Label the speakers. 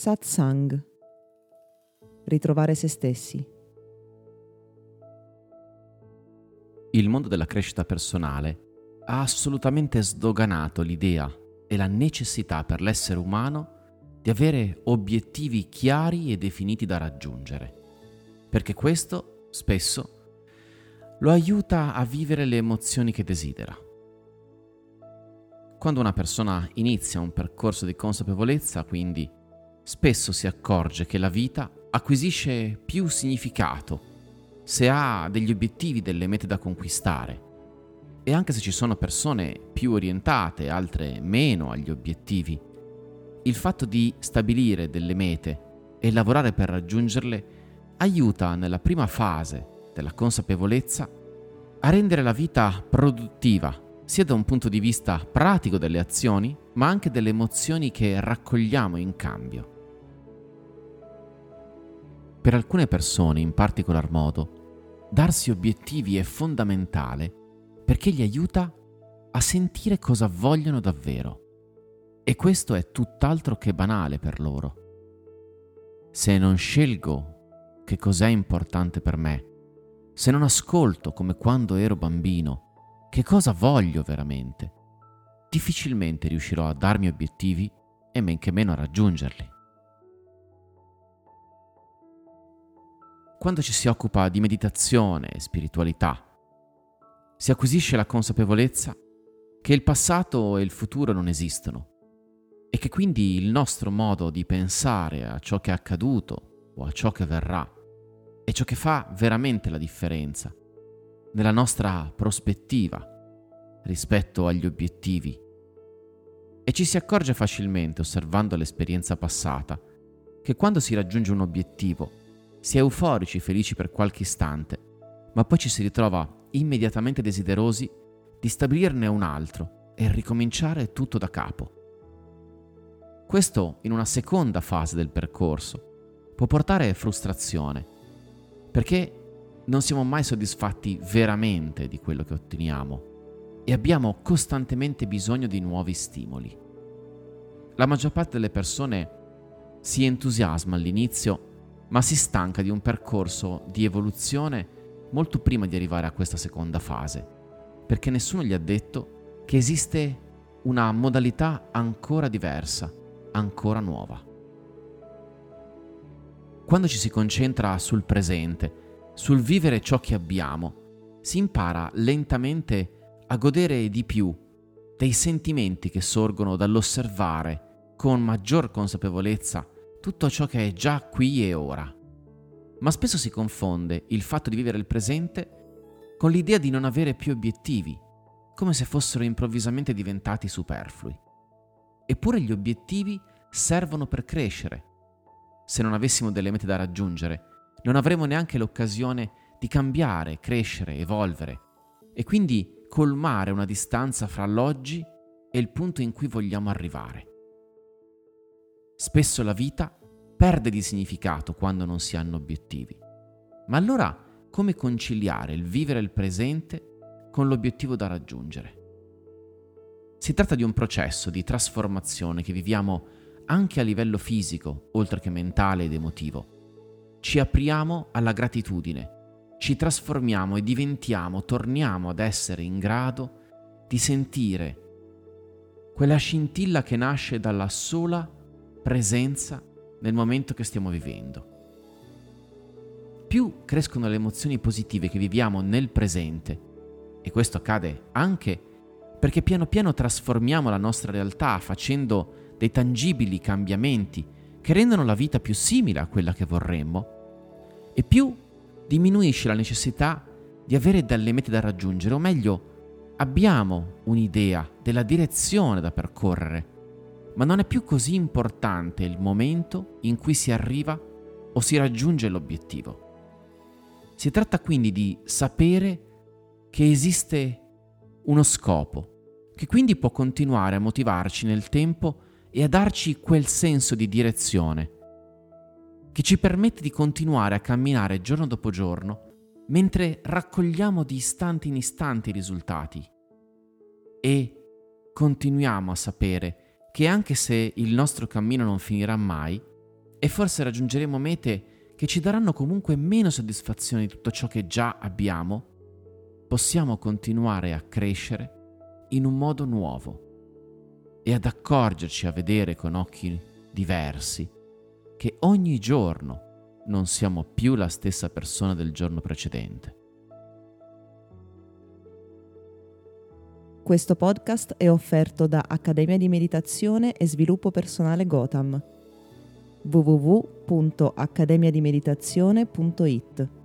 Speaker 1: Satsang. Ritrovare se stessi.
Speaker 2: Il mondo della crescita personale ha assolutamente sdoganato l'idea e la necessità per l'essere umano di avere obiettivi chiari e definiti da raggiungere, perché questo spesso lo aiuta a vivere le emozioni che desidera. Quando una persona inizia un percorso di consapevolezza, quindi, spesso si accorge che la vita acquisisce più significato se ha degli obiettivi, delle mete da conquistare. E anche se ci sono persone più orientate, altre meno agli obiettivi, il fatto di stabilire delle mete e lavorare per raggiungerle aiuta nella prima fase della consapevolezza a rendere la vita produttiva, sia da un punto di vista pratico delle azioni, ma anche delle emozioni che raccogliamo in cambio. Per alcune persone, in particolar modo, darsi obiettivi è fondamentale perché gli aiuta a sentire cosa vogliono davvero. E questo è tutt'altro che banale per loro. Se non scelgo che cos'è importante per me, se non ascolto come quando ero bambino, che cosa voglio veramente, difficilmente riuscirò a darmi obiettivi e men che meno a raggiungerli. Quando ci si occupa di meditazione e spiritualità, si acquisisce la consapevolezza che il passato e il futuro non esistono e che quindi il nostro modo di pensare a ciò che è accaduto o a ciò che verrà è ciò che fa veramente la differenza nella nostra prospettiva rispetto agli obiettivi. E ci si accorge facilmente, osservando l'esperienza passata, che quando si raggiunge un obiettivo si è euforici, felici per qualche istante, ma poi ci si ritrova immediatamente desiderosi di stabilirne un altro e ricominciare tutto da capo. Questo in una seconda fase del percorso può portare frustrazione, perché non siamo mai soddisfatti veramente di quello che otteniamo e abbiamo costantemente bisogno di nuovi stimoli. La maggior parte delle persone si entusiasma all'inizio ma si stanca di un percorso di evoluzione molto prima di arrivare a questa seconda fase, perché nessuno gli ha detto che esiste una modalità ancora diversa, ancora nuova. Quando ci si concentra sul presente, sul vivere ciò che abbiamo, si impara lentamente a godere di più dei sentimenti che sorgono dall'osservare con maggior consapevolezza tutto ciò che è già qui e ora. Ma spesso si confonde il fatto di vivere il presente con l'idea di non avere più obiettivi, come se fossero improvvisamente diventati superflui. Eppure gli obiettivi servono per crescere. Se non avessimo delle mete da raggiungere, non avremo neanche l'occasione di cambiare, crescere, evolvere e quindi colmare una distanza fra l'oggi e il punto in cui vogliamo arrivare. Spesso la vita perde di significato quando non si hanno obiettivi. Ma allora come conciliare il vivere il presente con l'obiettivo da raggiungere? Si tratta di un processo di trasformazione che viviamo anche a livello fisico, oltre che mentale ed emotivo. Ci apriamo alla gratitudine, ci trasformiamo e diventiamo, torniamo ad essere in grado di sentire quella scintilla che nasce dalla sola presenza nel momento che stiamo vivendo. Più crescono le emozioni positive che viviamo nel presente, e questo accade anche perché piano piano trasformiamo la nostra realtà facendo dei tangibili cambiamenti che rendono la vita più simile a quella che vorremmo, e più diminuisce la necessità di avere delle mete da raggiungere, o meglio, abbiamo un'idea della direzione da percorrere ma non è più così importante il momento in cui si arriva o si raggiunge l'obiettivo. Si tratta quindi di sapere che esiste uno scopo, che quindi può continuare a motivarci nel tempo e a darci quel senso di direzione, che ci permette di continuare a camminare giorno dopo giorno mentre raccogliamo di istante in istante i risultati. E continuiamo a sapere che anche se il nostro cammino non finirà mai, e forse raggiungeremo mete che ci daranno comunque meno soddisfazione di tutto ciò che già abbiamo, possiamo continuare a crescere in un modo nuovo e ad accorgerci a vedere con occhi diversi che ogni giorno non siamo più la stessa persona del giorno precedente.
Speaker 1: Questo podcast è offerto da Accademia di Meditazione e Sviluppo Personale Gotham www.accademiadimeditazione.it